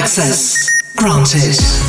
Access granted.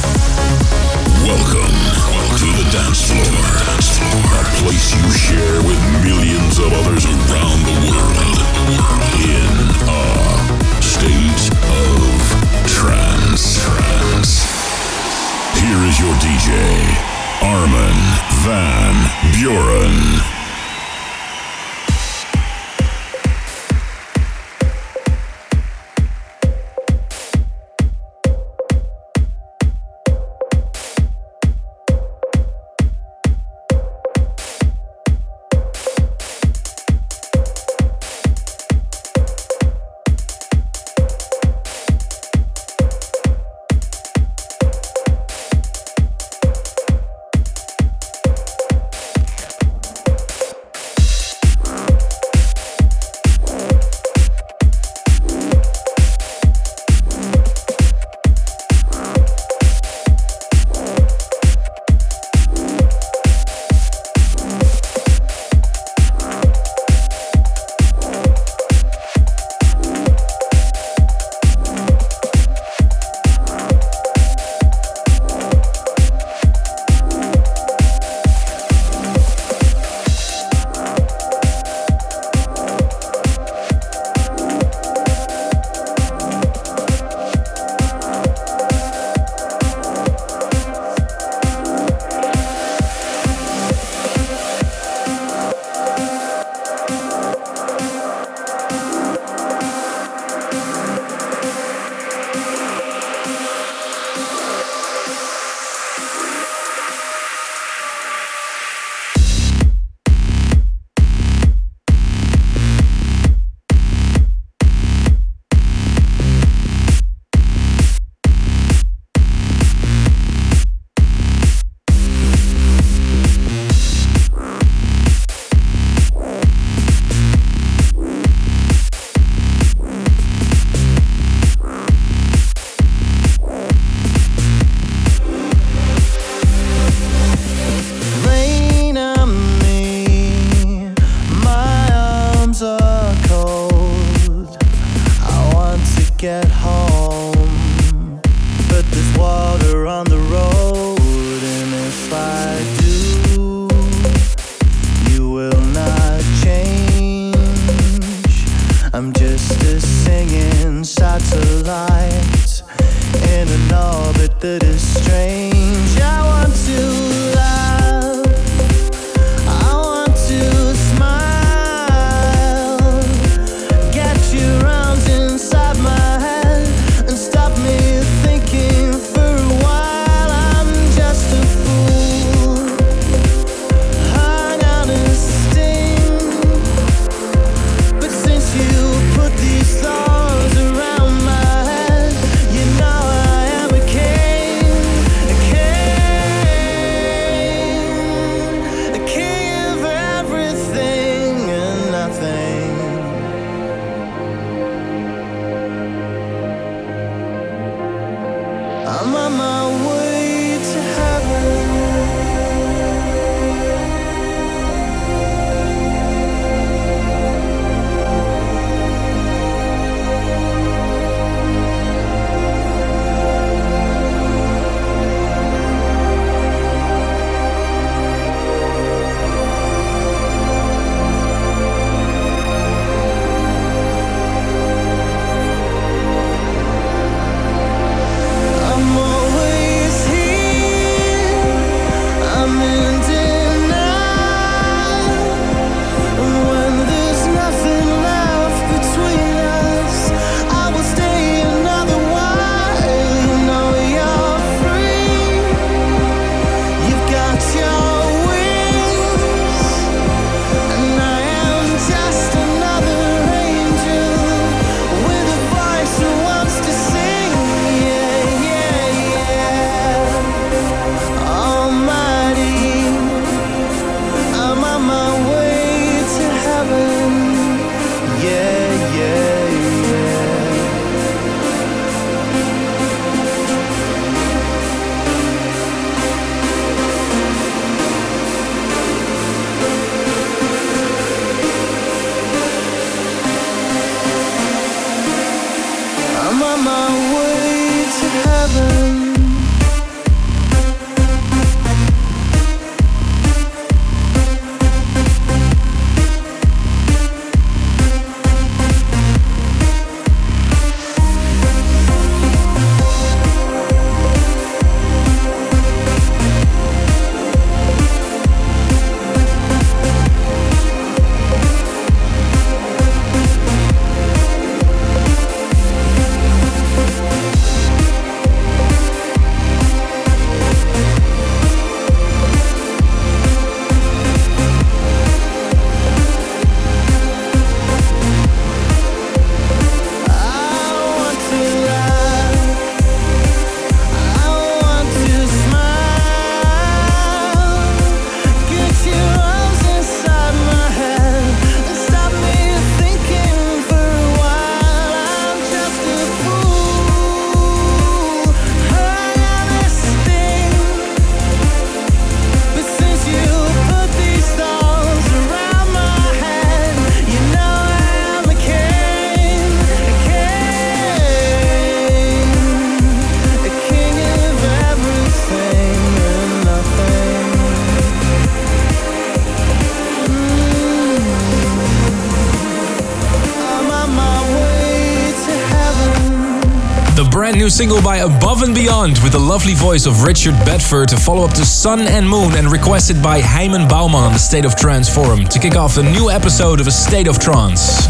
New single by Above and Beyond with the lovely voice of Richard Bedford to follow up to Sun and Moon and requested by Heiman Bauman on the State of Trance forum to kick off a new episode of A State of Trance.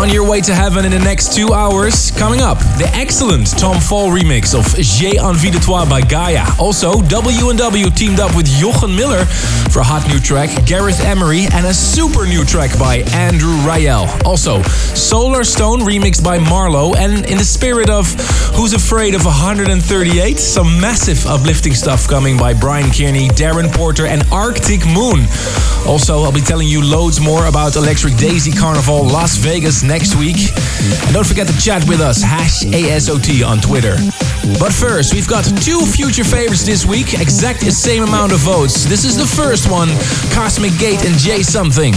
On your way to heaven in the next two hours, coming up, the excellent Tom Fall remix of J'ai envie de toi by Gaia. Also, W&W teamed up with Jochen Miller for a hot new track, Gareth Emery, and a super new track by Andrew Rayel. Also, Solarstone remixed by Marlowe, and in the spirit of Who's Afraid of 138, some massive uplifting stuff coming by Brian Kearney, Darren Porter, and Arctic Moon. Also, I'll be telling you loads more about Electric Daisy Carnival Las Vegas next week. And don't forget to chat with us, hash ASOT on Twitter. But first, we've got two future favorites this week, exact the same amount of votes. This is the first one, Cosmic Gate and Jay Something.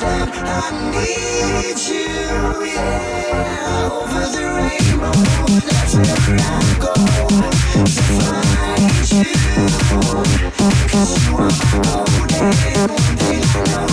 I need you, yeah. Over the rainbow, that's where I go to find. Cause you are holding nothing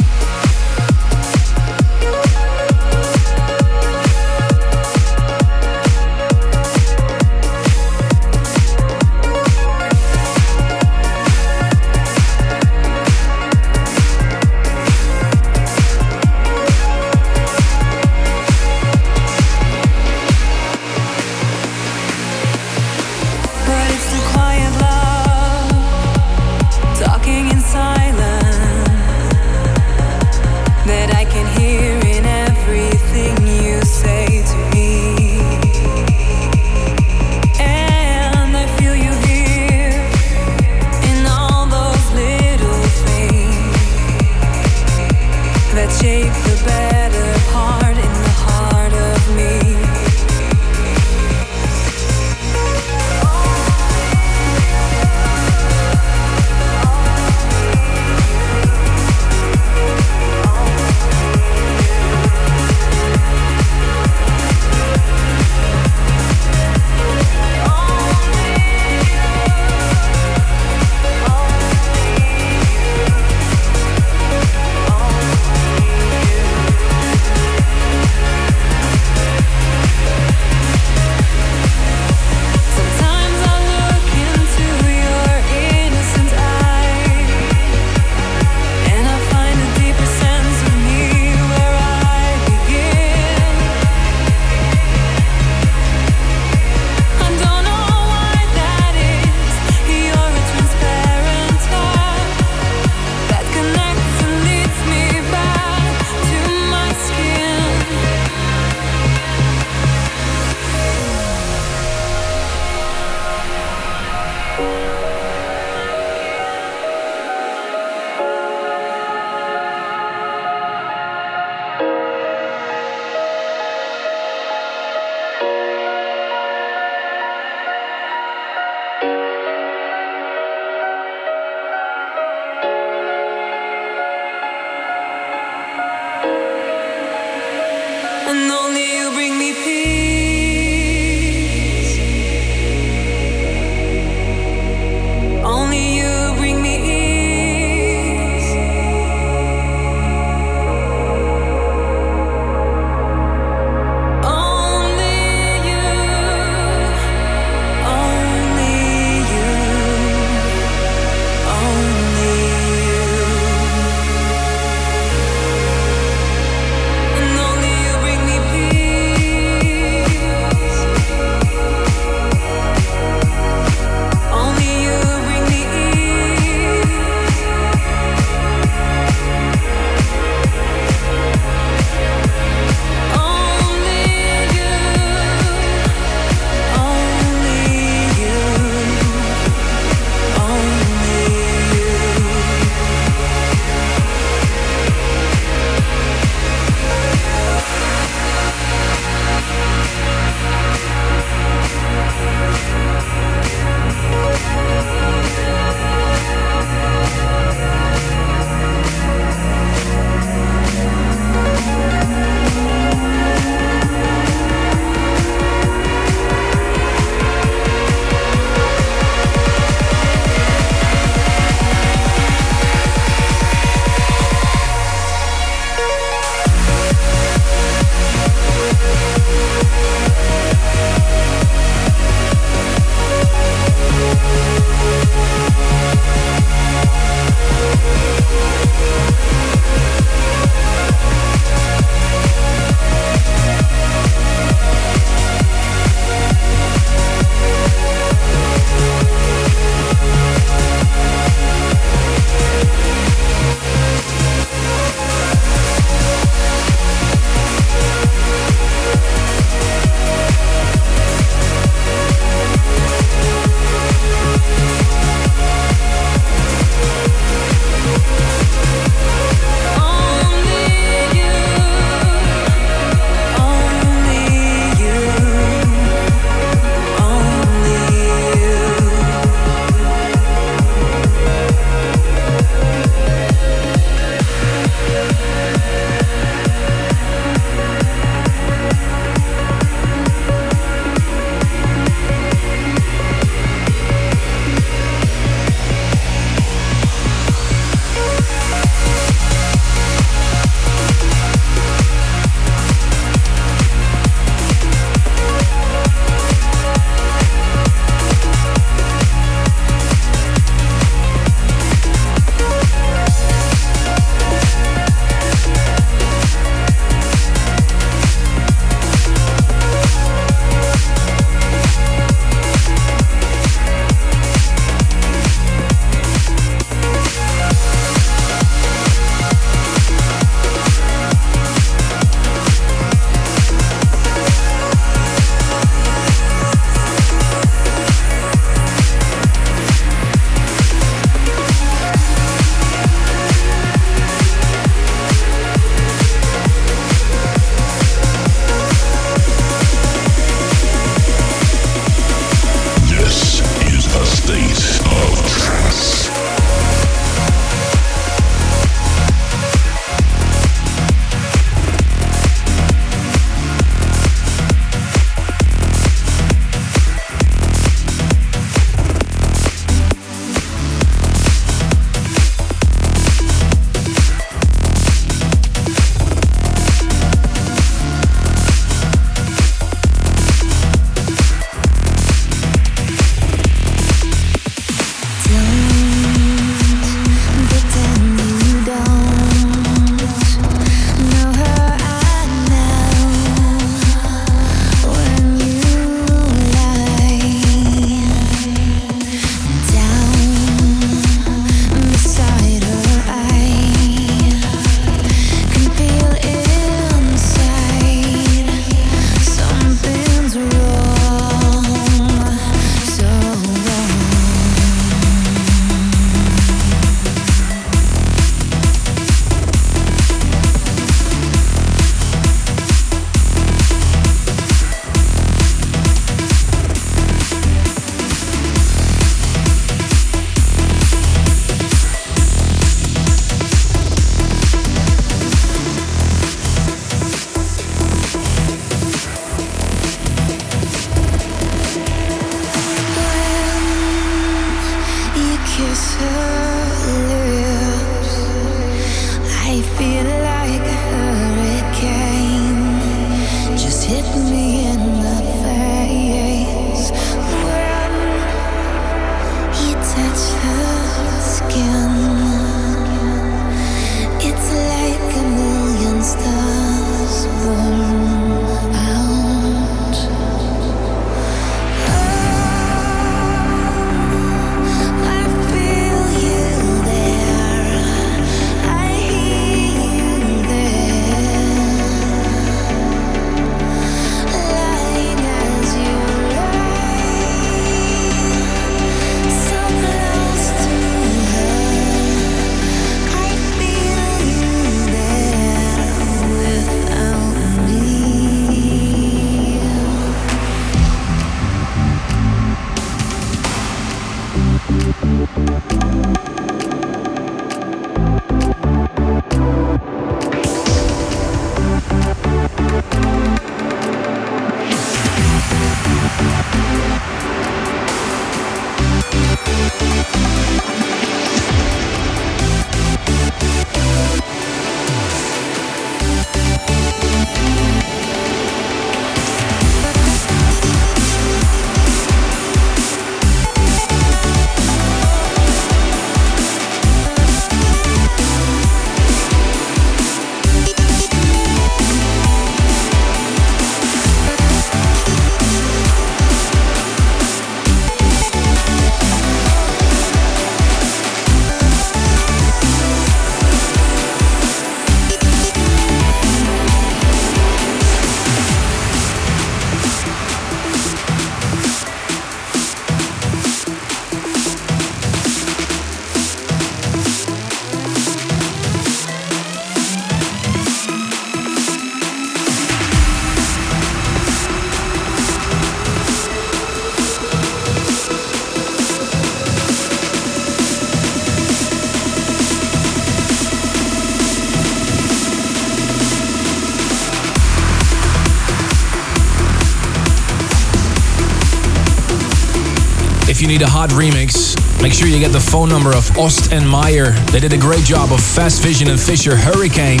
you need a hot remix, make sure you get the phone number of Ost and Meyer. They did a great job of Fast Vision and Fisher Hurricane.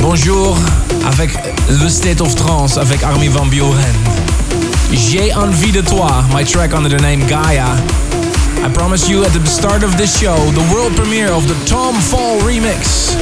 Bonjour, avec Le State of Trance, avec Armin van Buuren. J'ai envie de toi, my track under the name Gaia. I promise you at the start of this show, the world premiere of the Tom Fall remix.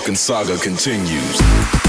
Motherfucking saga continues.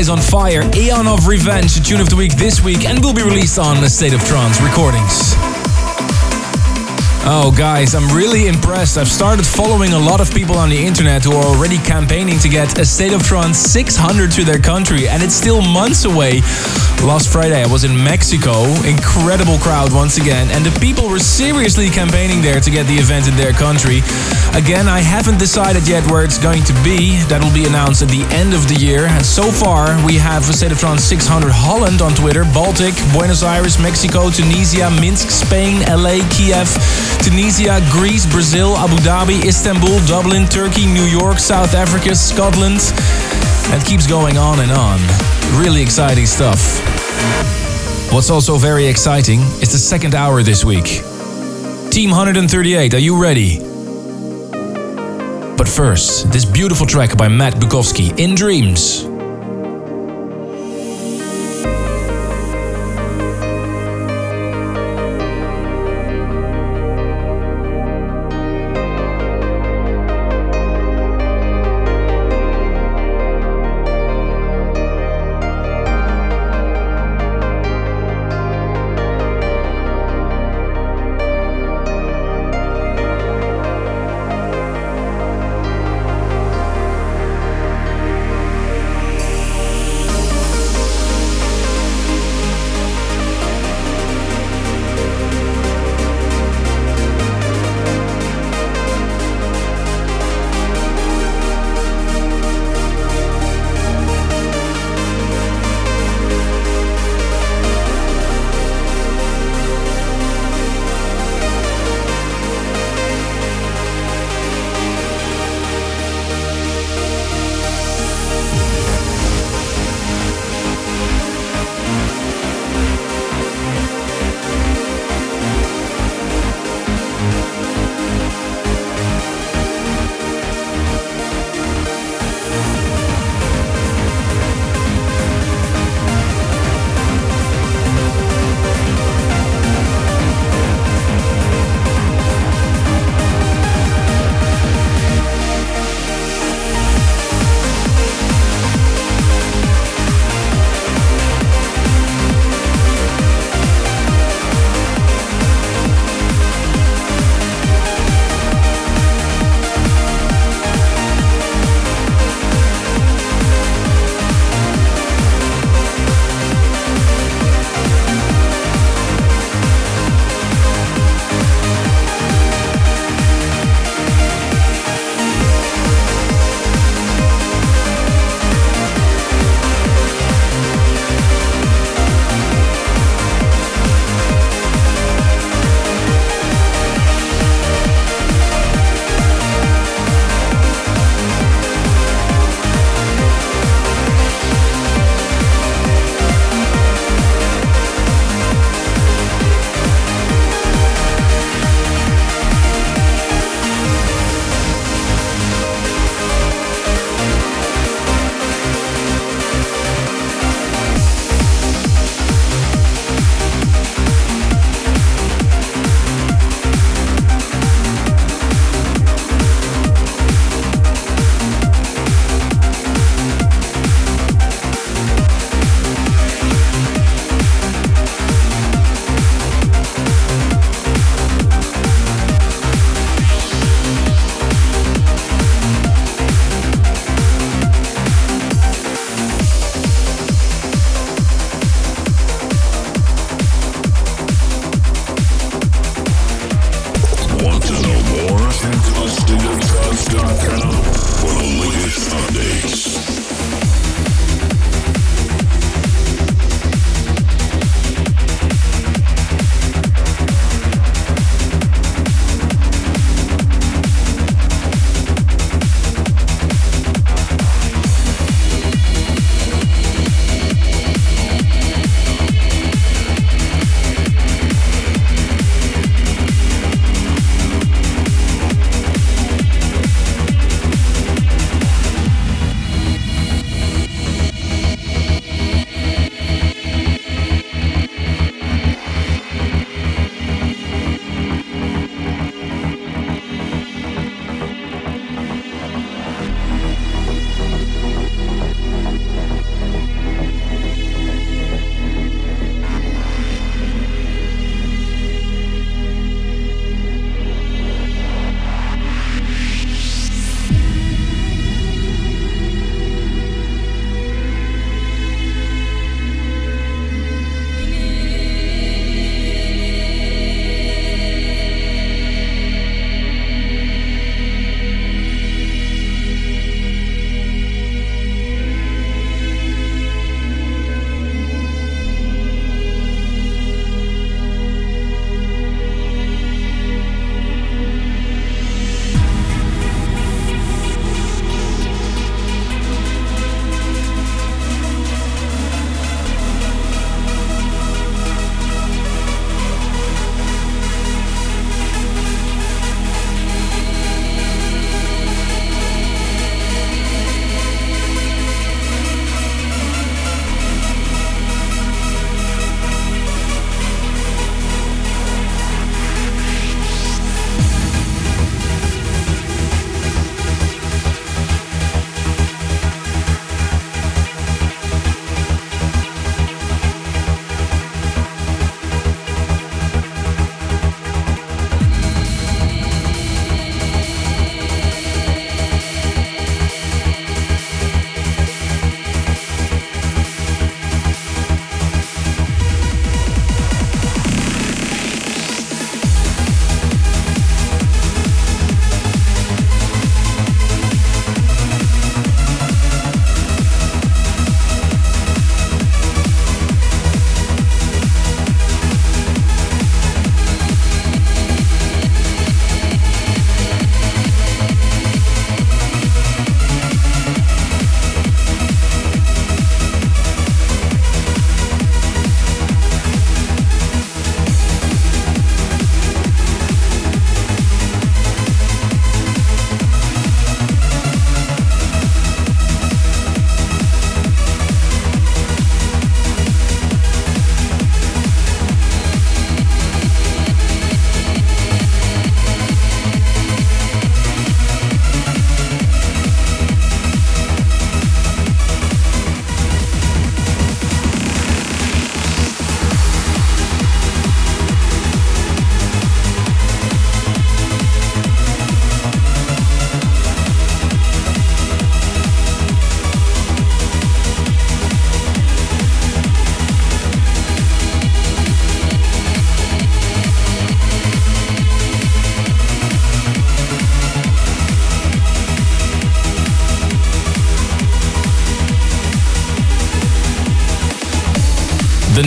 Guy's on fire. Aeon of Revenge, the tune of the week this week, and will be released on the State of Trance recordings. Oh, guys, I'm really impressed. I've started following a lot of people on the internet who are already campaigning to get a State of Trance 600 to their country, and it's still months away. Last Friday, I was in Mexico. Incredible crowd once again, and the people were seriously campaigning there to get the event in their country. Again, I haven't decided yet where it's going to be. That will be announced at the end of the year. And so far, we have of 600 Holland on Twitter, Baltic, Buenos Aires, Mexico, Tunisia, Minsk, Spain, LA, Kiev, Tunisia, Greece, Brazil, Abu Dhabi, Istanbul, Dublin, Turkey, New York, South Africa, Scotland. It keeps going on and on. Really exciting stuff. What's also very exciting is the second hour this week. Team 138, are you ready? But first, this beautiful track by Matt Bukovski, In Dreams.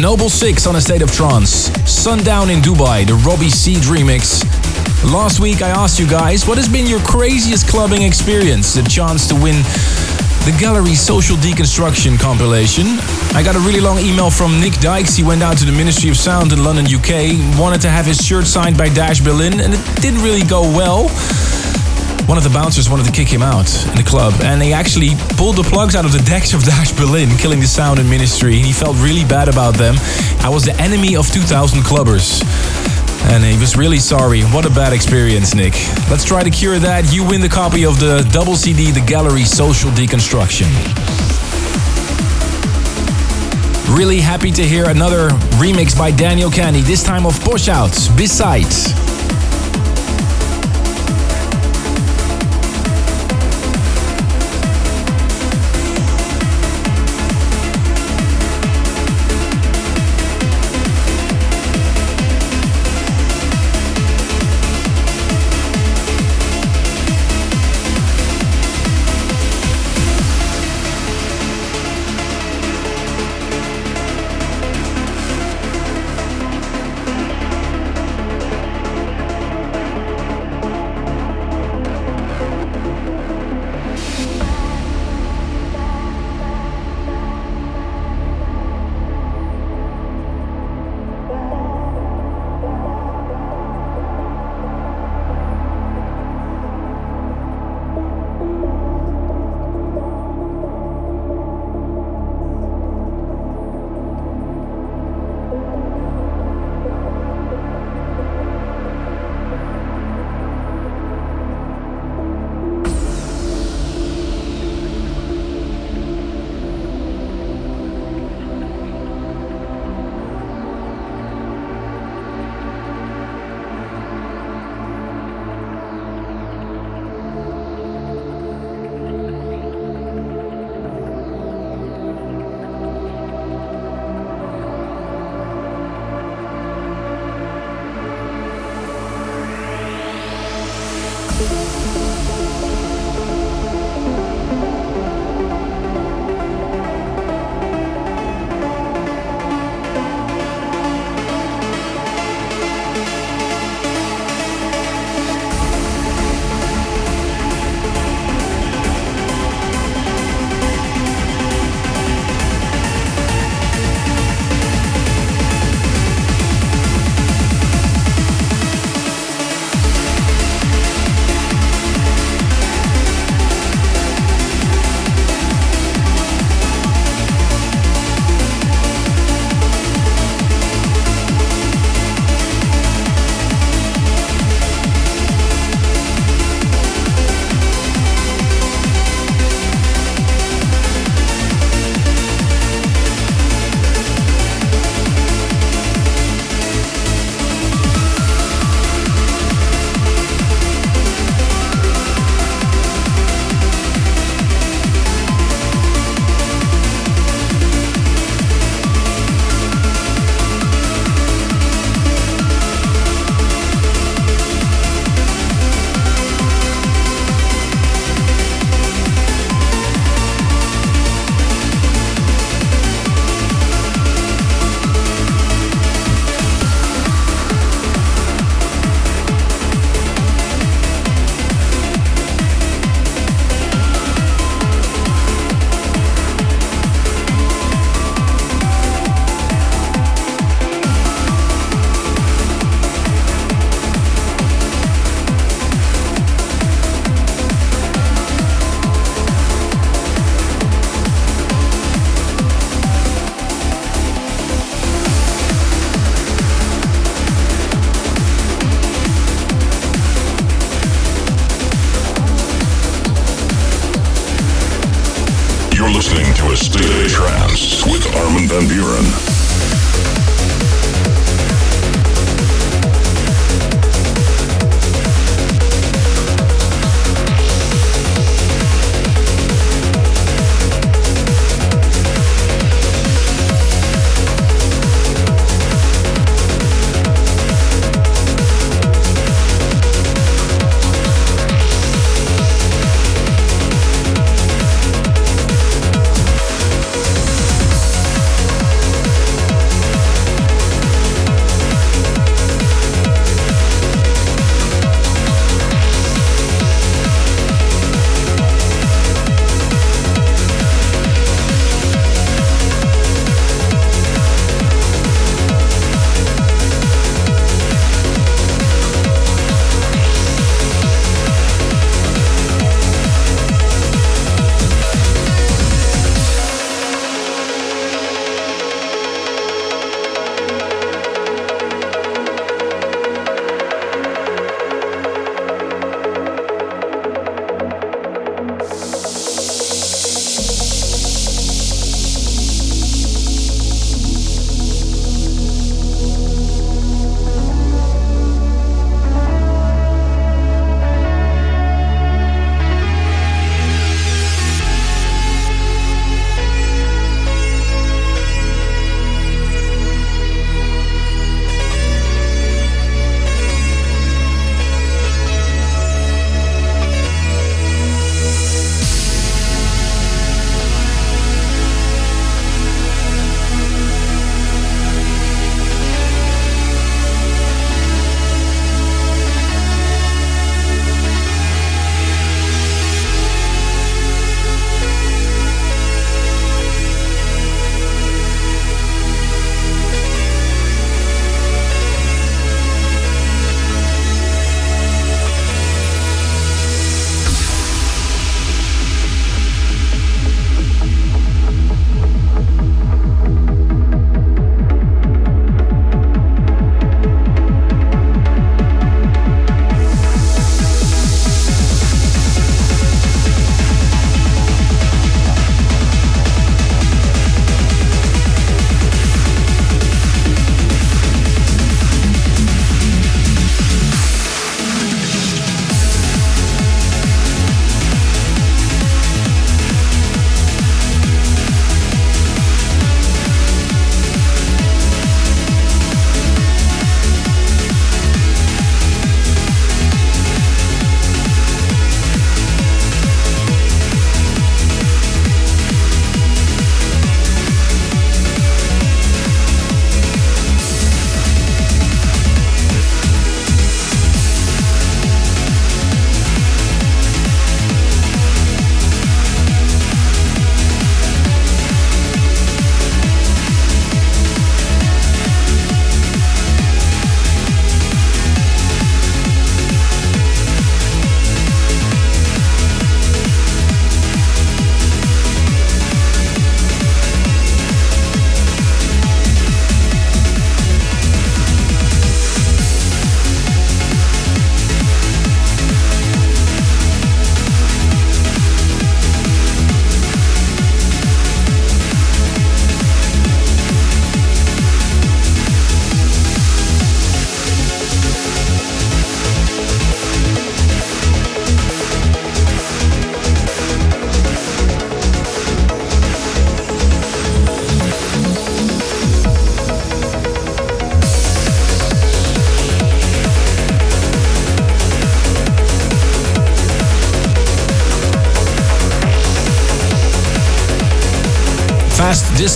Noble Six on a State of Trance. Sundown in Dubai, the Robbie Seed remix. Last week I asked you guys, what has been your craziest clubbing experience? The chance to win the Gallery Social Deconstruction compilation. I got a really long email from Nick Dykes. He went out to the Ministry of Sound in London, UK, wanted to have his shirt signed by Dash Berlin, and it didn't really go well one of the bouncers wanted to kick him out in the club, and he actually pulled the plugs out of the decks of Dash Berlin, killing the sound and ministry. He felt really bad about them. I was the enemy of 2000 clubbers. And he was really sorry. What a bad experience, Nick. Let's try to cure that. You win the copy of the double CD, The Gallery Social Deconstruction. Really happy to hear another remix by Daniel Kandi, this time of Push Outs, Besides.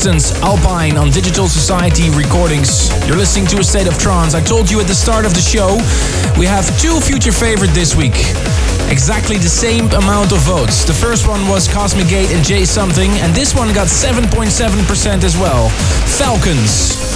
Distance Alpine on Digital Society Recordings. You're listening to A State of Trance. I told you at the start of the show, we have two future favorite this week. Exactly the same amount of votes. The first one was Cosmic Gate and Jay Something, and this one got 7.7% as well. Falcons.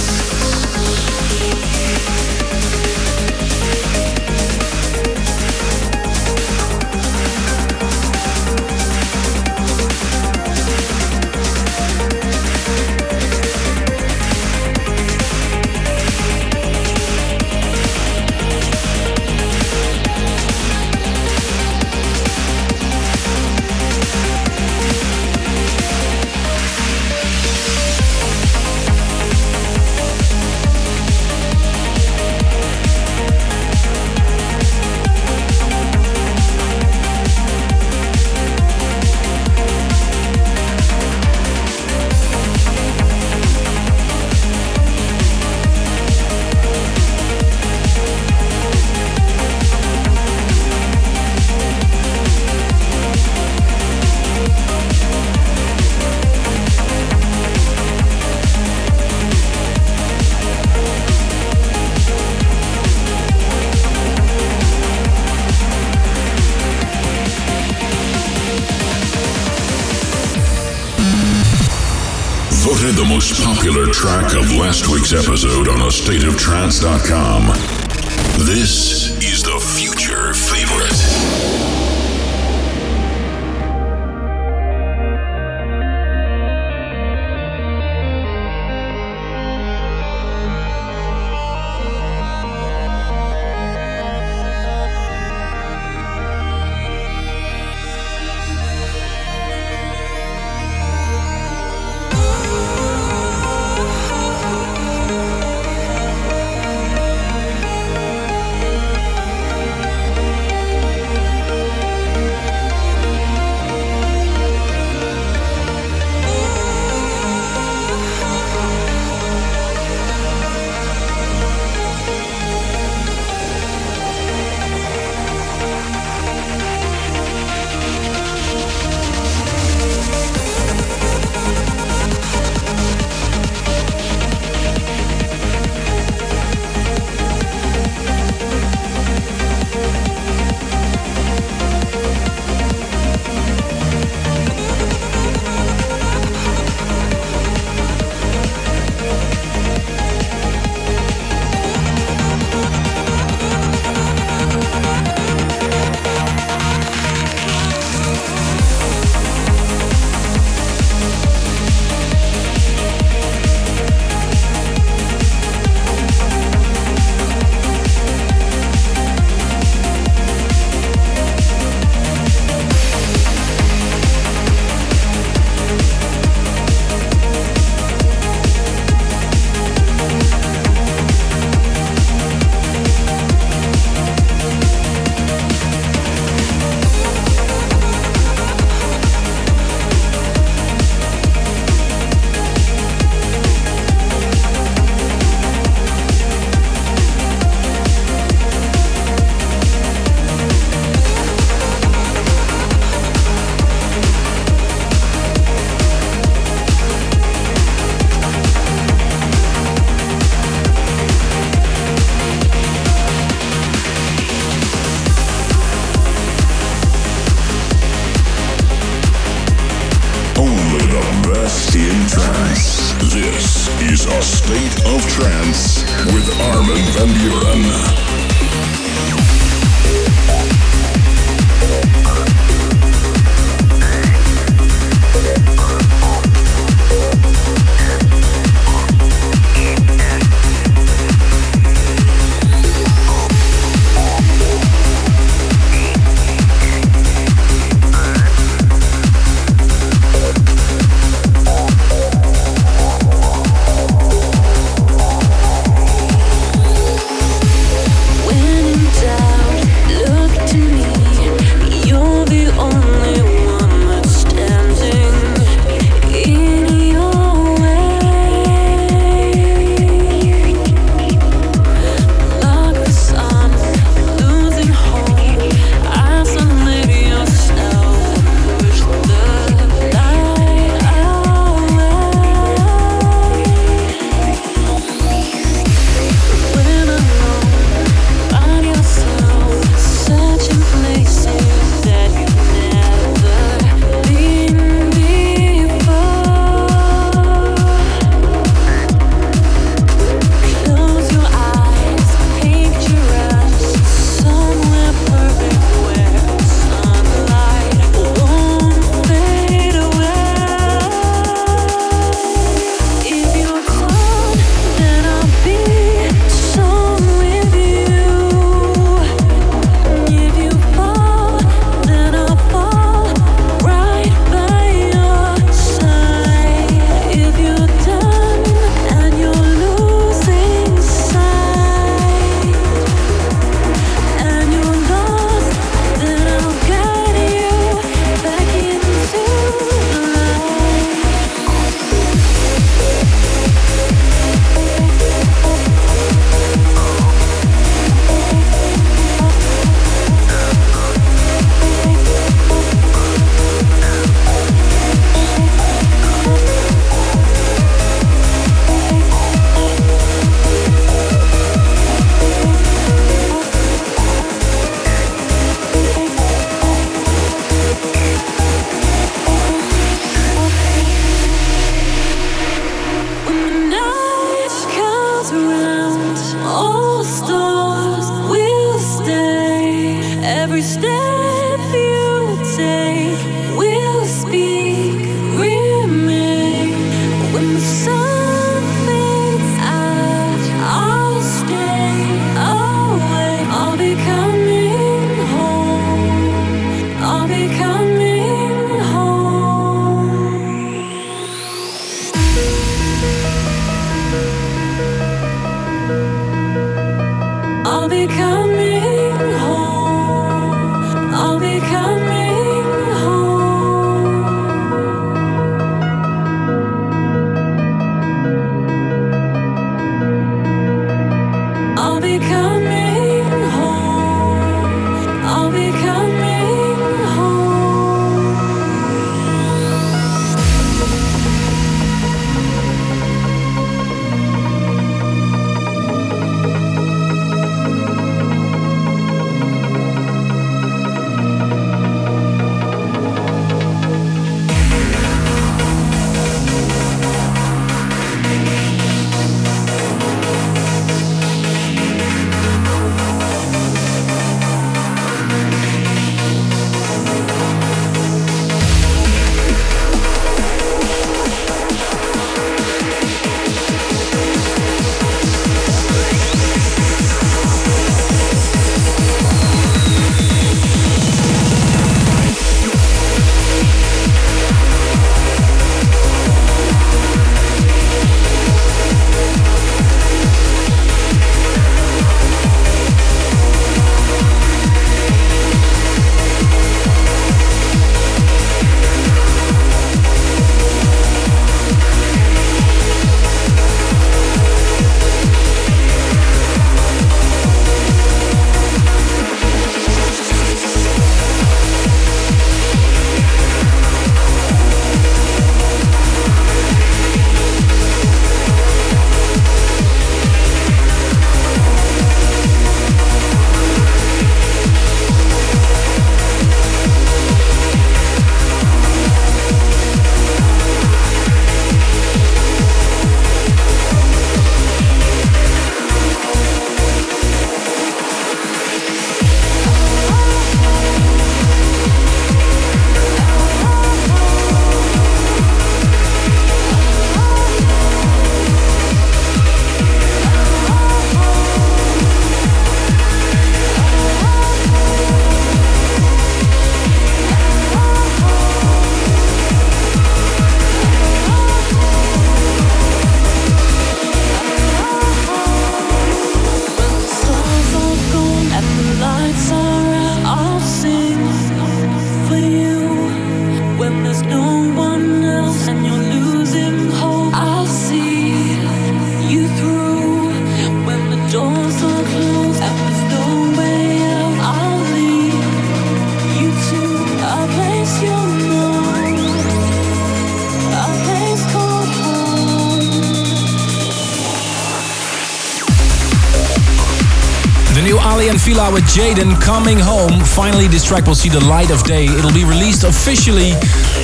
With Jaden coming home. Finally, this track will see the light of day. It'll be released officially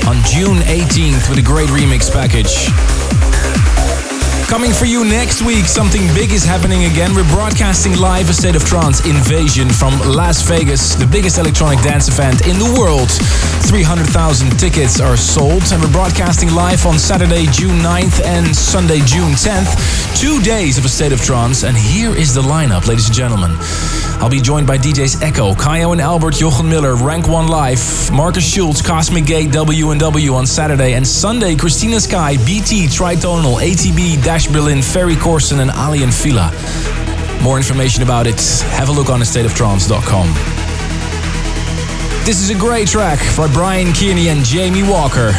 on June 18th with a great remix package. Coming for you next week, something big is happening again. We're broadcasting live a State of Trance Invasion from Las Vegas, the biggest electronic dance event in the world. 300,000 tickets are sold, and we're broadcasting live on Saturday, June 9th and Sunday, June 10th. Two days of a State of Trance, and here is the lineup, ladies and gentlemen. I'll be joined by DJs Echo, Kyau and Albert, Jochen Miller, Rank One Live, Markus Schulz, Cosmic Gate, W&W on Saturday, and Sunday, Christina Sky, BT, Tritonal, ATB, Dash Berlin, Ferry Corsten, and Aly & Fila. More information about it, have a look on thestateoftrance.com. This is a great track by Brian Kearney and Jamie Walker.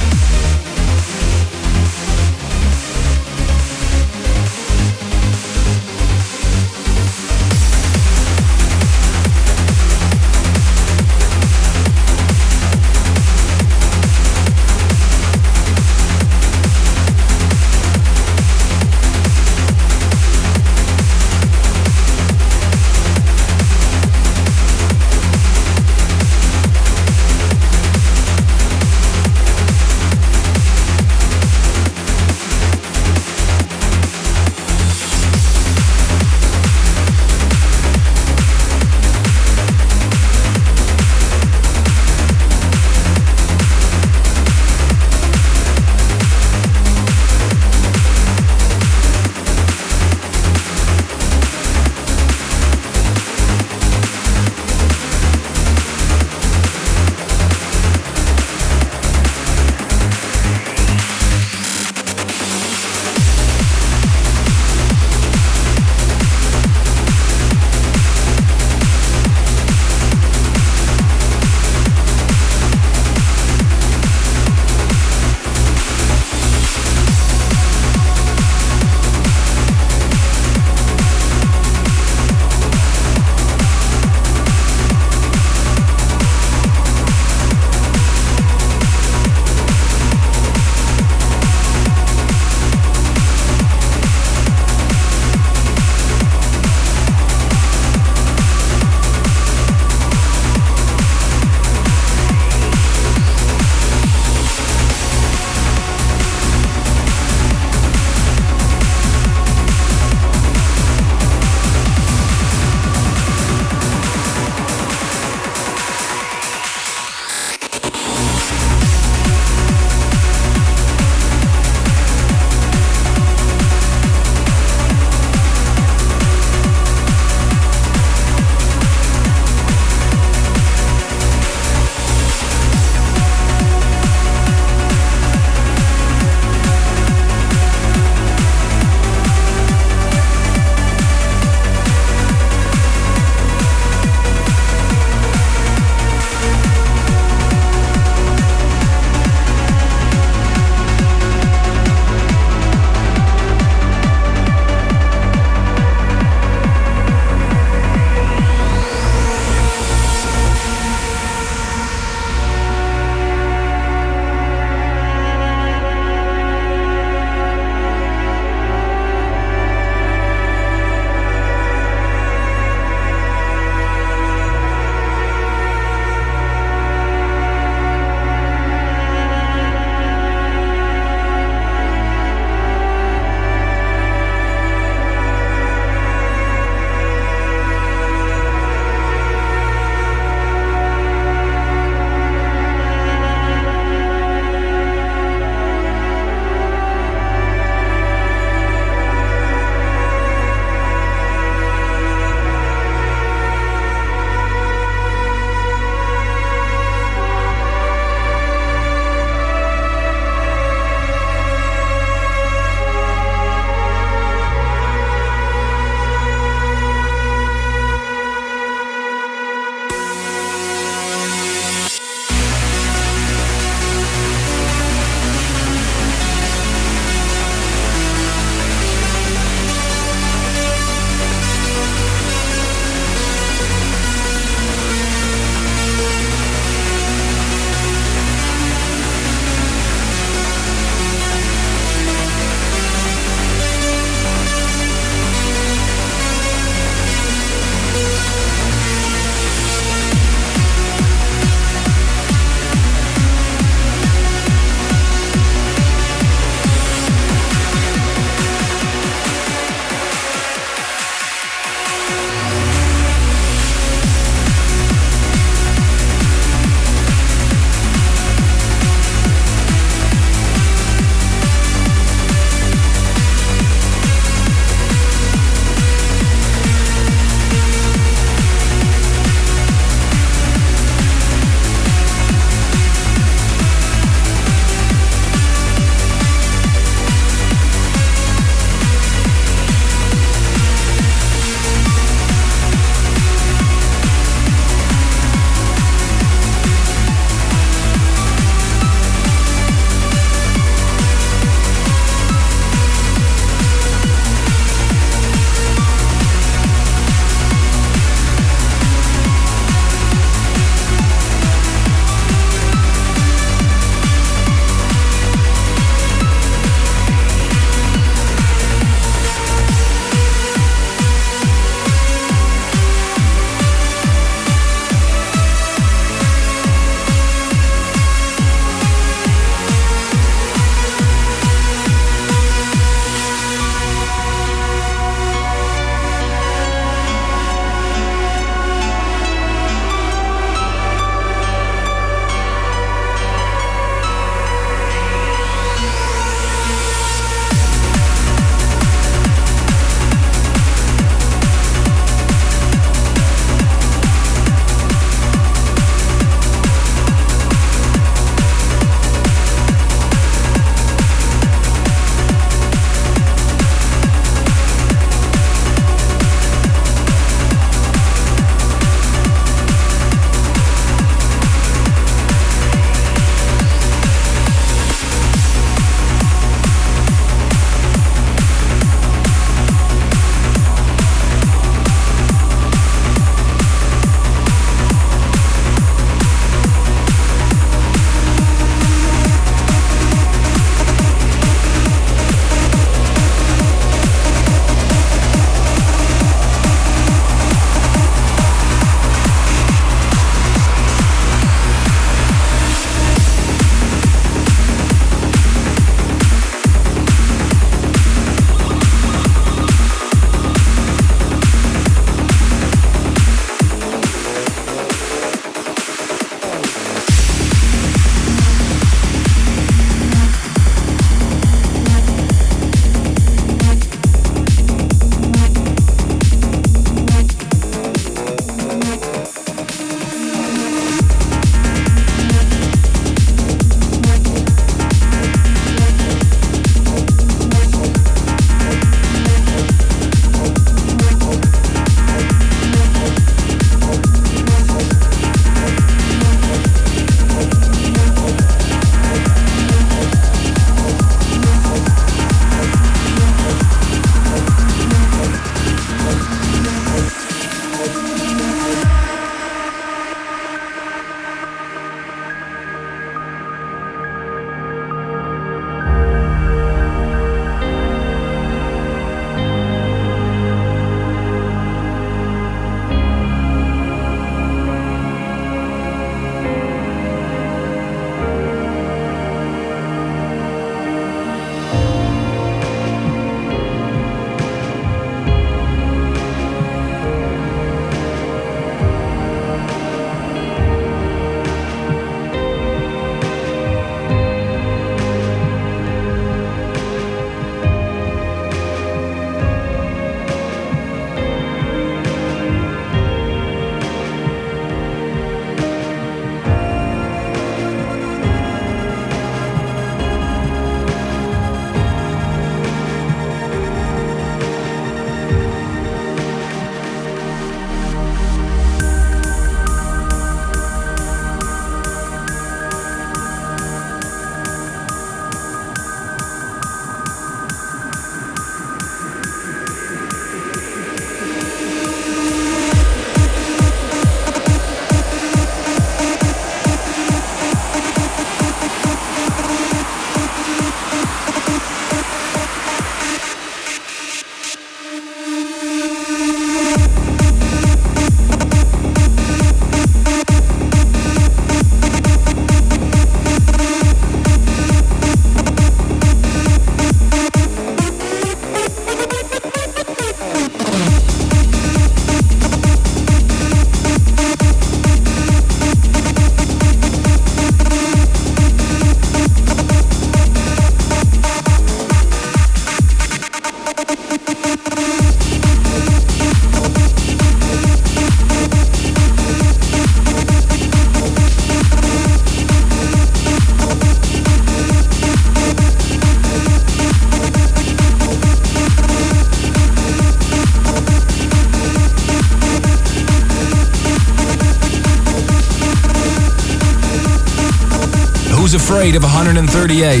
Afraid of 138.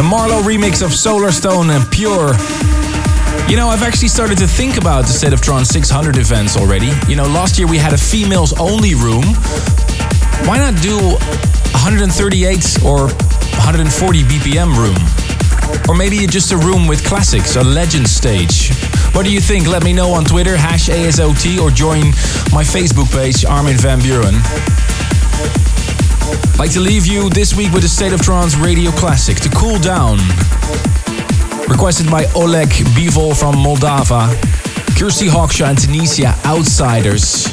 The Marlo remix of Solarstone and Pure. You know, I've actually started to think about the State of Trance 600 events already. You know, last year we had a females only room. Why not do 138 or 140 BPM room? Or maybe just a room with classics, a legend stage. What do you think? Let me know on Twitter, hash ASOT, or join my Facebook page, Armin van Buuren. Like to leave you this week with a State of Trance radio classic to cool down. Requested by Oleg Bivol from Moldova, Kirsty Hawkshaw and Tenishia Outsiders.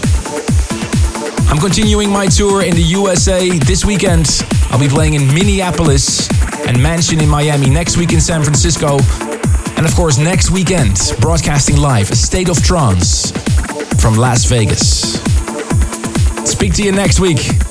I'm continuing my tour in the USA this weekend. I'll be playing in Minneapolis and Mansion in Miami next week in San Francisco. And of course, next weekend, broadcasting live a State of Trance from Las Vegas. Speak to you next week.